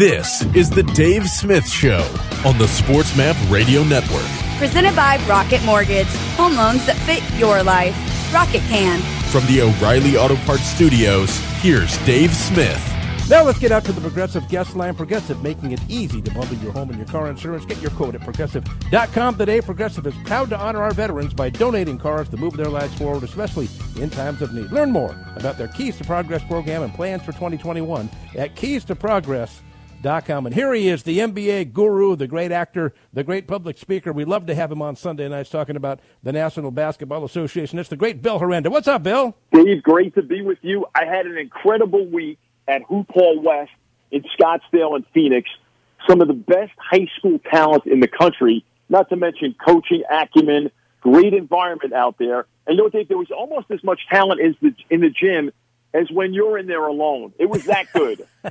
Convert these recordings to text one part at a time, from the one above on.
This is the Dave Smith Show on the SportsMap Radio Network. Presented by Rocket Mortgage. Home loans that fit your life. Rocket can. From the O'Reilly Auto Parts Studios, here's Dave Smith. Now let's get out to the Progressive guest line. Progressive making it easy to bundle your home and your car insurance. Get your quote at progressive.com today. Progressive is proud to honor our veterans by donating cars to move their lives forward, especially in times of need. Learn more about their Keys to Progress program and plans for 2021 at Keys to Progress Com. And here he is, the NBA guru, the great actor, the great public speaker. We love to have him on Sunday nights talking about the National Basketball Association. It's the great Bill Herenda. What's up, Bill? Dave, great to be with you. I had an incredible week at Hoop West in Scottsdale and Phoenix. Some of the best high school talent in the country, not to mention coaching acumen, great environment out there. And you know, Dave, there was almost as much talent as the, in the gym as when you're in there alone. It was that good.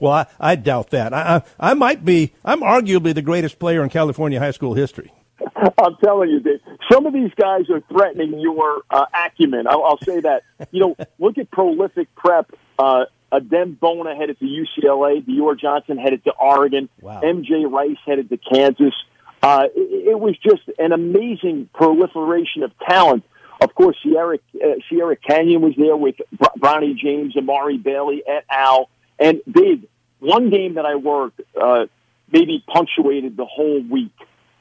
Well, I, I doubt that. I, I, I might be. I'm arguably the greatest player in California high school history. I'm telling you, Dave. Some of these guys are threatening your uh, acumen. I'll, I'll say that. You know, look at prolific prep. Uh, Adem Bona headed to UCLA. Dior Johnson headed to Oregon. Wow. MJ Rice headed to Kansas. Uh, it, it was just an amazing proliferation of talent. Of course, Sierra, uh, Sierra Canyon was there with Bronny James, Amari Bailey, et al. And Dave, one game that I worked uh, maybe punctuated the whole week.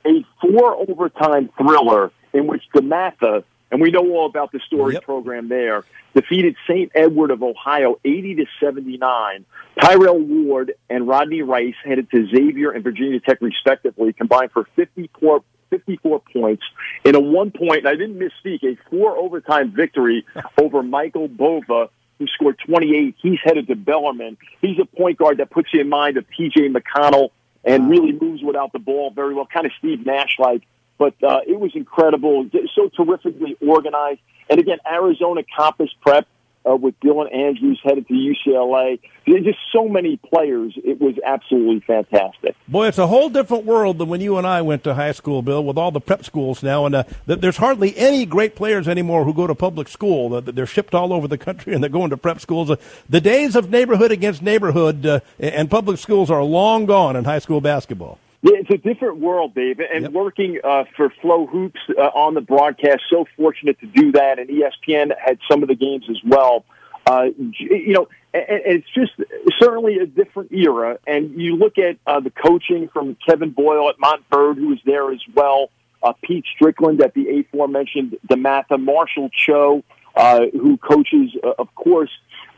A four overtime thriller in which DeMatha, and we know all about the story Yep. program there, defeated St. Edward of Ohio 80 to 79. Tyrell Ward and Rodney Rice headed to Xavier and Virginia Tech respectively, combined for 54, 54 points in a one point, and I didn't misspeak, a four overtime victory over Michael Bova, who scored 28. He's headed to Bellarmine. He's a point guard that puts you in mind of TJ McConnell and really moves without the ball very well, kind of Steve Nash like. But uh, it was incredible, so terrifically organized. And again, Arizona Compass Prep uh, with Dylan Andrews headed to UCLA. Just so many players. It was absolutely fantastic. Boy, it's a whole different world than when you and I went to high school, Bill, with all the prep schools now. And uh, there's hardly any great players anymore who go to public school. They're shipped all over the country and they're going to prep schools. Uh, the days of neighborhood against neighborhood uh, and public schools are long gone in high school basketball. Yeah, it's a different world, Dave. And Yep. working uh, for FloHoops uh, on the broadcast, so fortunate to do that. And ESPN had some of the games as well. Uh, you know, it's just certainly a different era. And you look at uh, the coaching from Kevin Boyle at Montverde, who was there as well. Uh, Pete Strickland at the aforementioned DeMatha, Marshall Cho, uh, who coaches, uh, of course,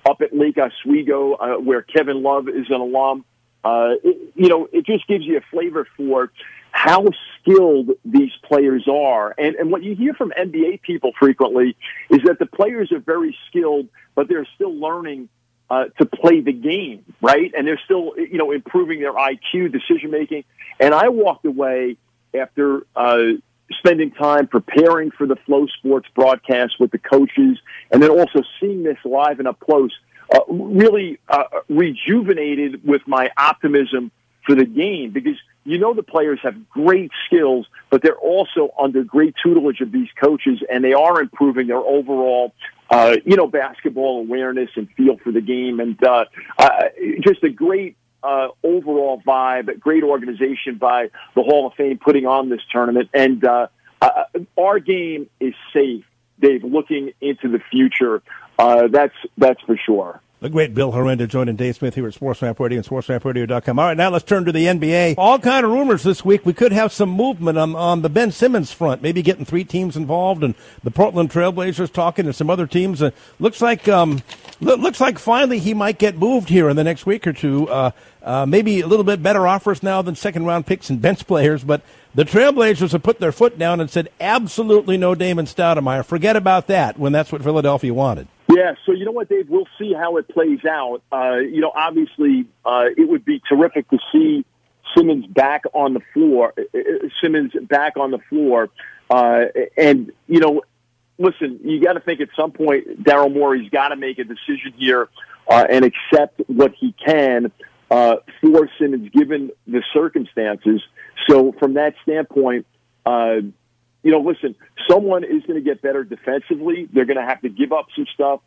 up at Lake Oswego, uh, where Kevin Love is an alum. Uh, it, you know, it just gives you a flavor for how skilled these players are. And, and what you hear from NBA people frequently is that the players are very skilled, but they're still learning uh, to play the game, right? And they're still, you know, improving their IQ, decision making. And I walked away after uh, spending time preparing for the FloSports broadcast with the coaches, and then also seeing this live and up close. Uh, really uh, rejuvenated with my optimism for the game because you know the players have great skills, but they're also under great tutelage of these coaches, and they are improving their overall, uh, you know, basketball awareness and feel for the game, and uh, uh, just a great uh, overall vibe, great organization by the Hall of Fame putting on this tournament, and uh, uh, our game is safe, Dave. Looking into the future, uh, that's that's for sure. The great Bill Herenda joining Dave Smith here at SportsMap Radio and SportsMapRadio.com. All right, now let's turn to the NBA. All kind of rumors this week. We could have some movement on, on the Ben Simmons front, maybe getting three teams involved, and the Portland Trailblazers talking to some other teams. Uh, looks like um, lo- looks like finally he might get moved here in the next week or two. Uh, uh, maybe a little bit better offers now than second round picks and bench players, but the Trailblazers have put their foot down and said absolutely no Damon Stoudemire. Forget about that when that's what Philadelphia wanted. Yeah, so you know what, Dave? We'll see how it plays out. Uh, you know, obviously, uh, it would be terrific to see Simmons back on the floor. uh, uh, Simmons back on the floor, uh, and you know, listen, you got to think at some point, Daryl Morey's got to make a decision here uh, and accept what he can uh, for Simmons, given the circumstances. So, from that standpoint, uh, you know, listen, someone is going to get better defensively. They're going to have to give up some stuff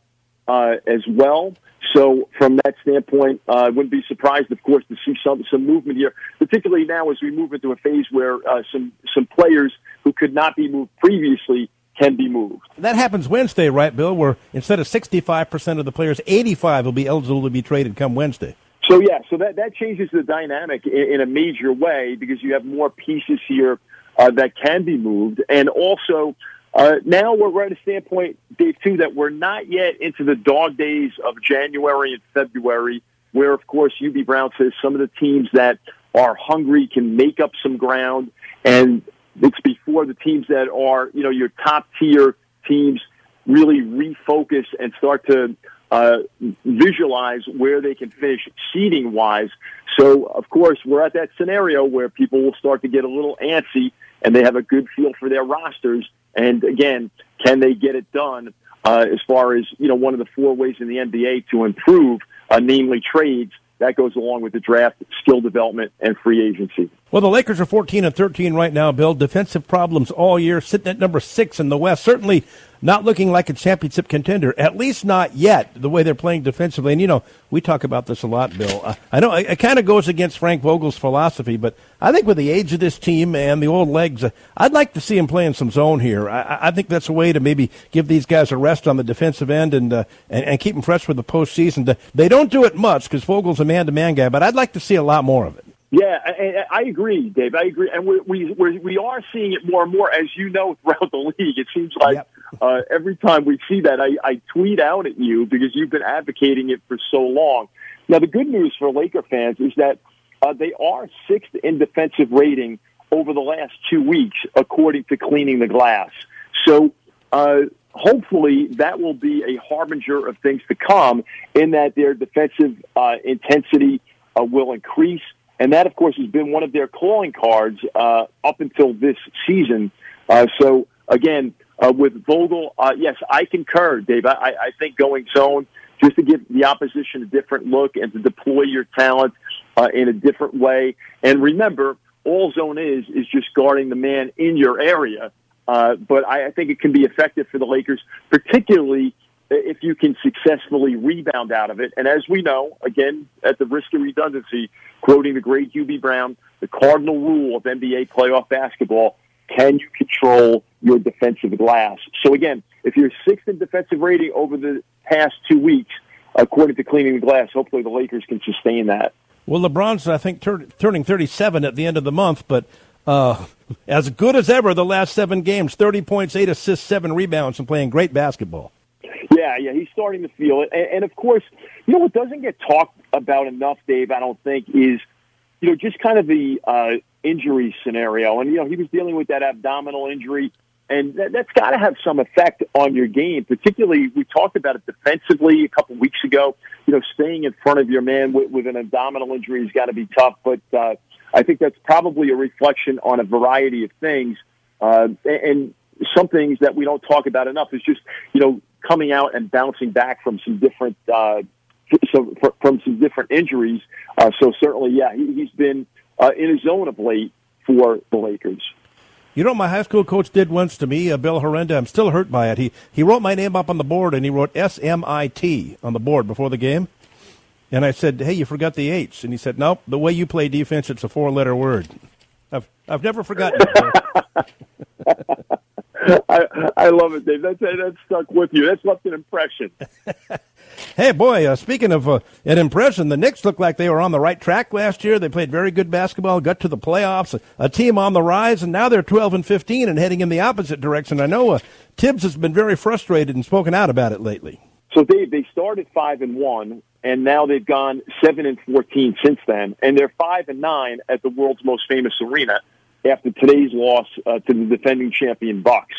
uh, as well. So from that standpoint, uh, I wouldn't be surprised, of course, to see some some movement here, particularly now as we move into a phase where uh, some some players who could not be moved previously can be moved. That happens Wednesday, right, Bill? Where instead of 65% of the players, 85 will be eligible to be traded come Wednesday. So yeah, so that that changes the dynamic in, in a major way because you have more pieces here uh, that can be moved, and also uh, now we're at a standpoint, Dave, too, that we're not yet into the dog days of January and February, where of course Hubie Brown says some of the teams that are hungry can make up some ground, and it's before the teams that are you know your top tier teams really refocus and start to uh, visualize where they can finish seeding wise. So, of course, we're at that scenario where people will start to get a little antsy and they have a good feel for their rosters. And again, can they get it done uh, as far as, you know, one of the four ways in the NBA to improve, uh, namely trades? That goes along with the draft, skill development, and free agency. Well, the Lakers are 14 and 13 right now, Bill. Defensive problems all year, sitting at number six in the West. Certainly not looking like a championship contender, at least not yet, the way they're playing defensively. And, you know, we talk about this a lot, Bill. Uh, I know it, kind of goes against Frank Vogel's philosophy, but I think with the age of this team and the old legs, uh, I'd like to see him playing some zone here. I, I, think that's a way to maybe give these guys a rest on the defensive end and, uh, and, and keep them fresh for the postseason. They don't do it much because Vogel's a man to man guy, but I'd like to see a lot more of it. Yeah, I, I agree, Dave. I agree, and we we we're, we are seeing it more and more, as you know, throughout the league. It seems like yep. uh, every time we see that, I, I tweet out at you because you've been advocating it for so long. Now, the good news for Laker fans is that uh, they are sixth in defensive rating over the last two weeks, according to Cleaning the Glass. So. Uh, hopefully that will be a harbinger of things to come in that their defensive uh, intensity uh, will increase. And that, of course, has been one of their calling cards uh, up until this season. Uh, so, again, uh, with Vogel, uh, yes, I concur, Dave. I, I think going zone just to give the opposition a different look and to deploy your talent uh, in a different way. And remember, all zone is is just guarding the man in your area. Uh, but I, I think it can be effective for the Lakers, particularly if you can successfully rebound out of it. And as we know, again, at the risk of redundancy, quoting the great Hubie Brown, the cardinal rule of NBA playoff basketball, can you control your defensive glass? So again, if you're sixth in defensive rating over the past two weeks, according to Cleaning the Glass, hopefully the Lakers can sustain that. Well, LeBron's, I think, tur- turning 37 at the end of the month, but uh, as good as ever the last seven games 30 points, eight assists, seven rebounds, and playing great basketball. Yeah, yeah, he's starting to feel it. And, and of course, you know what doesn't get talked about enough, Dave, I don't think, is, you know, just kind of the uh, injury scenario. And, you know, he was dealing with that abdominal injury, and that, that's got to have some effect on your game. Particularly, we talked about it defensively a couple weeks ago. You know, staying in front of your man with, with an abdominal injury has got to be tough, but uh, I think that's probably a reflection on a variety of things. Uh, and some things that we don't talk about enough is just, you know, coming out and bouncing back from some different uh, so, from some different injuries. Uh, so certainly, yeah, he, has been uh, in his zone of late for the Lakers. You know what my high school coach did once to me, uh, Bill Herenda? I'm still hurt by it. He he wrote my name up on the board and he wrote S M I T on the board before the game. And I said, "Hey, you forgot the H." And he said, "Nope, the way you play defense, it's a four-letter word." I've I've never forgotten. I, I love it, Dave. That's that stuck with you. That's left an impression. hey, boy. Uh, speaking of uh, an impression, the Knicks looked like they were on the right track last year. They played very good basketball, got to the playoffs, a, a team on the rise, and now they're twelve and fifteen and heading in the opposite direction. I know uh, Thibs has been very frustrated and spoken out about it lately. So, Dave, they started five and one, and now they've gone seven and fourteen since then, and they're five and nine at the world's most famous arena after today's loss uh, to the defending champion Bucks.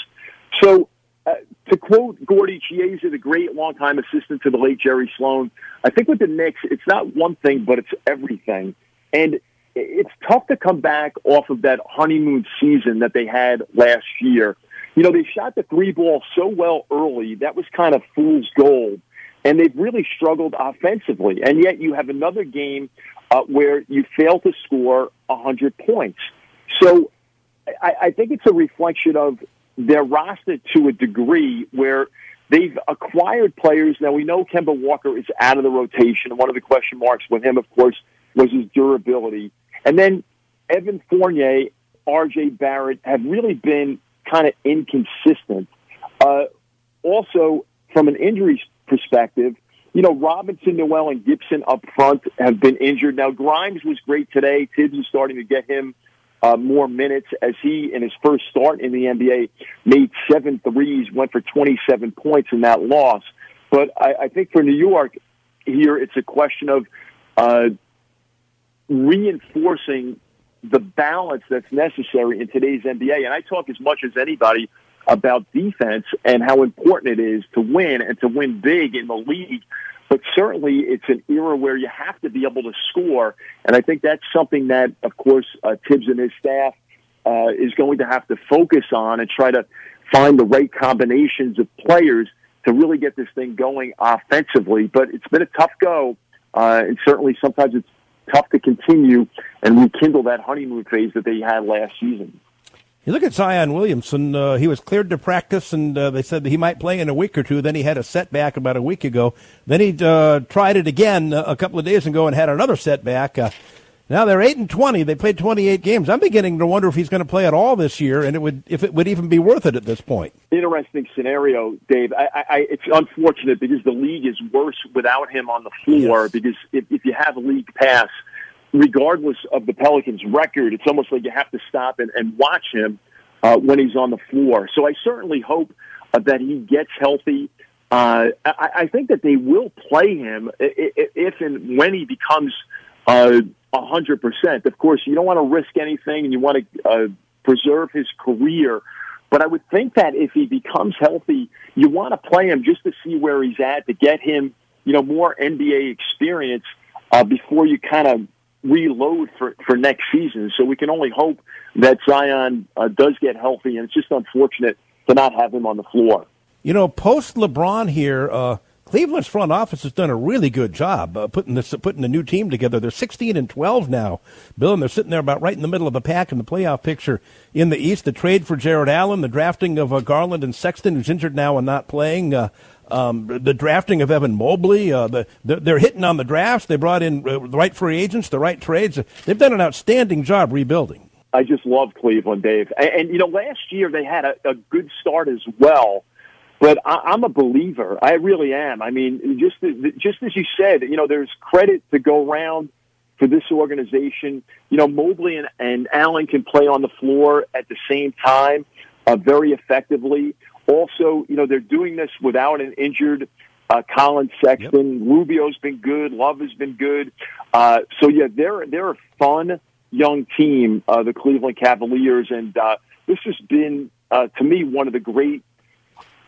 So, uh, to quote Gordie Chiesa, the great longtime assistant to the late Jerry Sloan, I think with the Knicks, it's not one thing, but it's everything. And it's tough to come back off of that honeymoon season that they had last year. You know, they shot the three ball so well early. That was kind of fool's gold. And they've really struggled offensively. And yet you have another game uh, where you fail to score 100 points. So I, I think it's a reflection of their roster to a degree where they've acquired players. Now we know Kemba Walker is out of the rotation, and one of the question marks with him, of course, was his durability. And then Evan Fournier, R.J. Barrett have really been kind of inconsistent. Uh, also, from an injuries perspective, you know, Robinson, Noel, and Gibson up front have been injured. Now, Grimes was great today. Thibs is starting to get him uh, more minutes as he, in his first start in the NBA, made seven threes, went for 27 points in that loss. But I, I think for New York here, it's a question of uh, reinforcing the balance that's necessary in today's NBA. And I talk as much as anybody about defense and how important it is to win and to win big in the league. But certainly, it's an era where you have to be able to score, and I think that's something that, of course, uh, Thibs and his staff uh, is going to have to focus on and try to find the right combinations of players to really get this thing going offensively. But it's been a tough go, uh, and certainly sometimes it's tough to continue and rekindle that honeymoon phase that they had last season. You look at Zion Williamson. Uh, he was cleared to practice, and uh, they said that he might play in a week or two. Then he had a setback about a week ago. Then he uh, tried it again a couple of days ago and had another setback. Uh, now they're eight and twenty. They played twenty-eight games. I'm beginning to wonder if he's going to play at all this year, and it would if it would even be worth it at this point. Interesting scenario, Dave. I, I, it's unfortunate because the league is worse without him on the floor. Yes. Because if, if you have a league pass regardless of the Pelicans' record, it's almost like you have to stop and, and watch him uh, when he's on the floor. So I certainly hope uh, that he gets healthy. Uh, I, I think that they will play him if and when he becomes uh, a hundred percent. Of course, you don't want to risk anything, and you want to uh, preserve his career. But I would think that if he becomes healthy, you want to play him just to see where he's at to get him, you know, more NBA experience uh, before you kind of reload for, for next season. So we can only hope that Zion uh, does get healthy, and it's just unfortunate to not have him on the floor. You know, post LeBron here, uh, Cleveland's front office has done a really good job uh, putting this putting a new team together. They're 16 and 12 now, Bill, and they're sitting there about right in the middle of the pack in the playoff picture in the East. The trade for Jarrett Allen, the drafting of uh, Garland and Sexton, who's injured now and not playing. Uh, um, the drafting of Evan Mobley, uh, the, the, they're hitting on the drafts. They brought in uh, the right free agents, the right trades. They've done an outstanding job rebuilding. I just love Cleveland, Dave. And, and you know, last year they had a, a good start as well. But I, I'm a believer. I really am. I mean, just just as you said, you know, there's credit to go around for this organization. You know, Mobley and, and Allen can play on the floor at the same time uh, very effectively. Also, you know, they're doing this without an injured uh, Collin Sexton. Yep. Rubio's been good. Love has been good. Uh, so yeah, they're they're a fun young team, uh, the Cleveland Cavaliers, and uh, this has been uh, to me one of the great.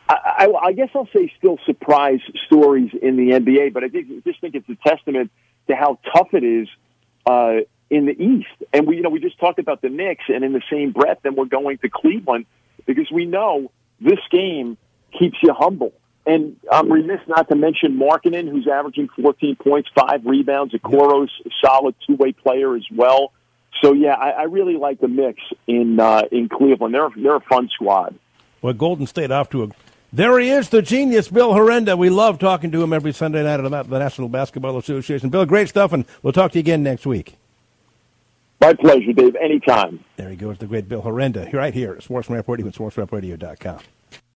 I, I, I guess I'll say still surprise stories in the NBA, but I think, just think it's a testament to how tough it is uh, in the East. And we, you know, we just talked about the Knicks, and in the same breath, then we're going to Cleveland because we know this game keeps you humble. And I'm remiss not to mention Markkanen, who's averaging 14 points, five rebounds. Okoro's a solid two-way player as well. So yeah, I, I really like the mix in uh, in Cleveland. They're they're a fun squad. Well, Golden State off to a. There he is, the genius, Bill Herenda. We love talking to him every Sunday night at the National Basketball Association. Bill, great stuff, and we'll talk to you again next week. My pleasure, Dave. Anytime. There he goes, the great Bill Herenda, right here at Sports Report, even SportsMapRadio.com.